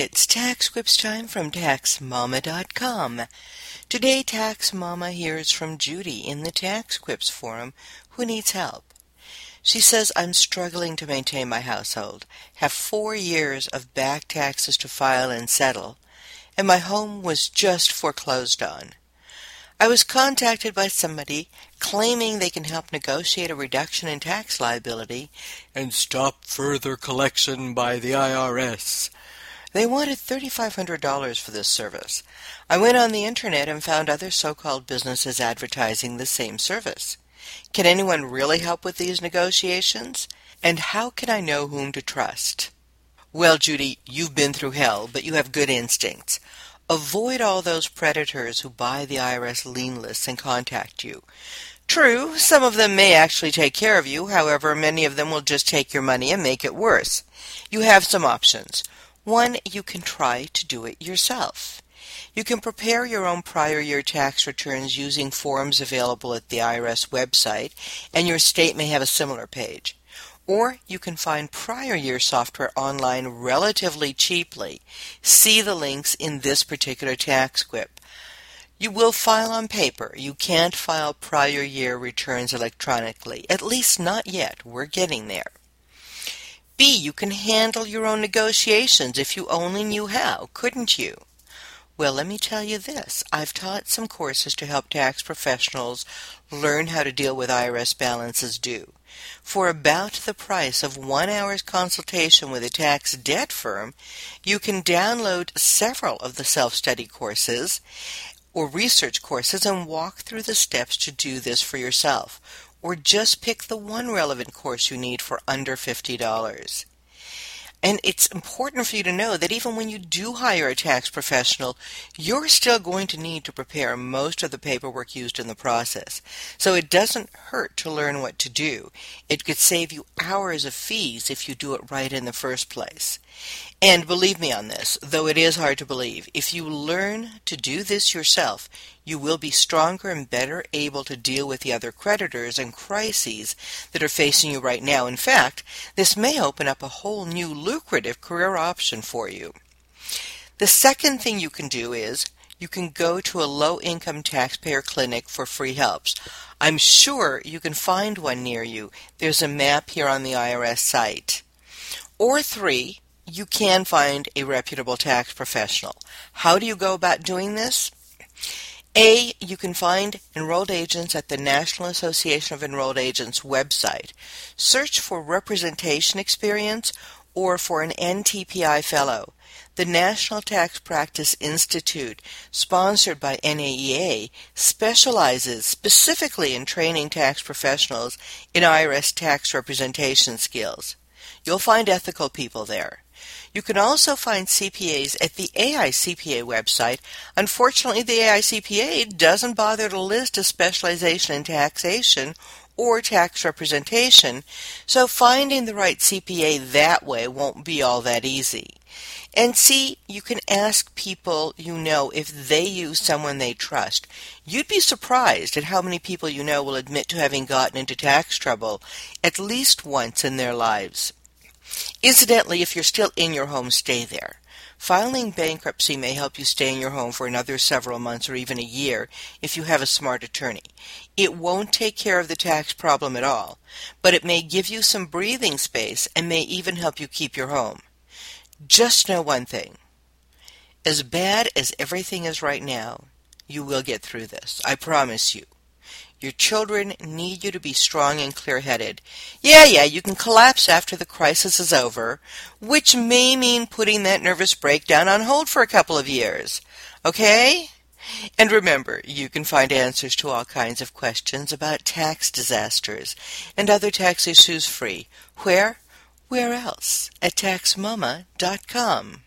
it's Tax Quips time from TaxMama.com. Today, Tax Mama hears from Judy in the Tax Quips forum who needs help. She says, I'm struggling to maintain my household, have four years of back taxes to file and settle, and my home was just foreclosed on. I was contacted by somebody claiming they can help negotiate a reduction in tax liability and stop further collection by the IRS. They wanted $3,500 for this service. I went on the internet and found other so-called businesses advertising the same service. Can anyone really help with these negotiations? And how can I know whom to trust? Well, Judy, you've been through hell, but you have good instincts. Avoid all those predators who buy the IRS lien lists and contact you. True, some of them may actually take care of you, however, many of them will just take your money and make it worse. You have some options. One, you can try to do it yourself. You can prepare your own prior year tax returns using forms available at the IRS website, and your state may have a similar page. Or you can find prior year software online relatively cheaply. See the links in this particular tax script. You will file on paper. You can't file prior year returns electronically. At least not yet. We're getting there. B. You can handle your own negotiations if you only knew how, couldn't you? Well, let me tell you this. I've taught some courses to help tax professionals learn how to deal with IRS balances due. For about the price of one hour's consultation with a tax debt firm, you can download several of the self-study courses or research courses and walk through the steps to do this for yourself. Or just pick the one relevant course you need for under $50. And it's important for you to know that even when you do hire a tax professional, you're still going to need to prepare most of the paperwork used in the process. So it doesn't hurt to learn what to do. It could save you hours of fees if you do it right in the first place. And believe me on this, though it is hard to believe, if you learn to do this yourself, you will be stronger and better able to deal with the other creditors and crises that are facing you right now. In fact, this may open up a whole new lucrative career option for you. The second thing you can do is you can go to a low income taxpayer clinic for free helps. I'm sure you can find one near you. There's a map here on the IRS site. Or three, you can find a reputable tax professional. How do you go about doing this? A, you can find enrolled agents at the National Association of Enrolled Agents website. Search for representation experience or for an NTPI fellow. The National Tax Practice Institute, sponsored by NAEA, specializes specifically in training tax professionals in IRS tax representation skills. You'll find ethical people there. You can also find CPAs at the AICPA website. Unfortunately, the AICPA doesn't bother to list a specialization in taxation or tax representation, so finding the right CPA that way won't be all that easy. And C, you can ask people you know if they use someone they trust. You'd be surprised at how many people you know will admit to having gotten into tax trouble at least once in their lives. Incidentally, if you're still in your home, stay there. Filing bankruptcy may help you stay in your home for another several months or even a year if you have a smart attorney. It won't take care of the tax problem at all, but it may give you some breathing space and may even help you keep your home. Just know one thing. As bad as everything is right now, you will get through this. I promise you. Your children need you to be strong and clear headed. Yeah, yeah, you can collapse after the crisis is over, which may mean putting that nervous breakdown on hold for a couple of years. Okay? And remember, you can find answers to all kinds of questions about tax disasters and other tax issues free. Where? Where else? At taxmama.com.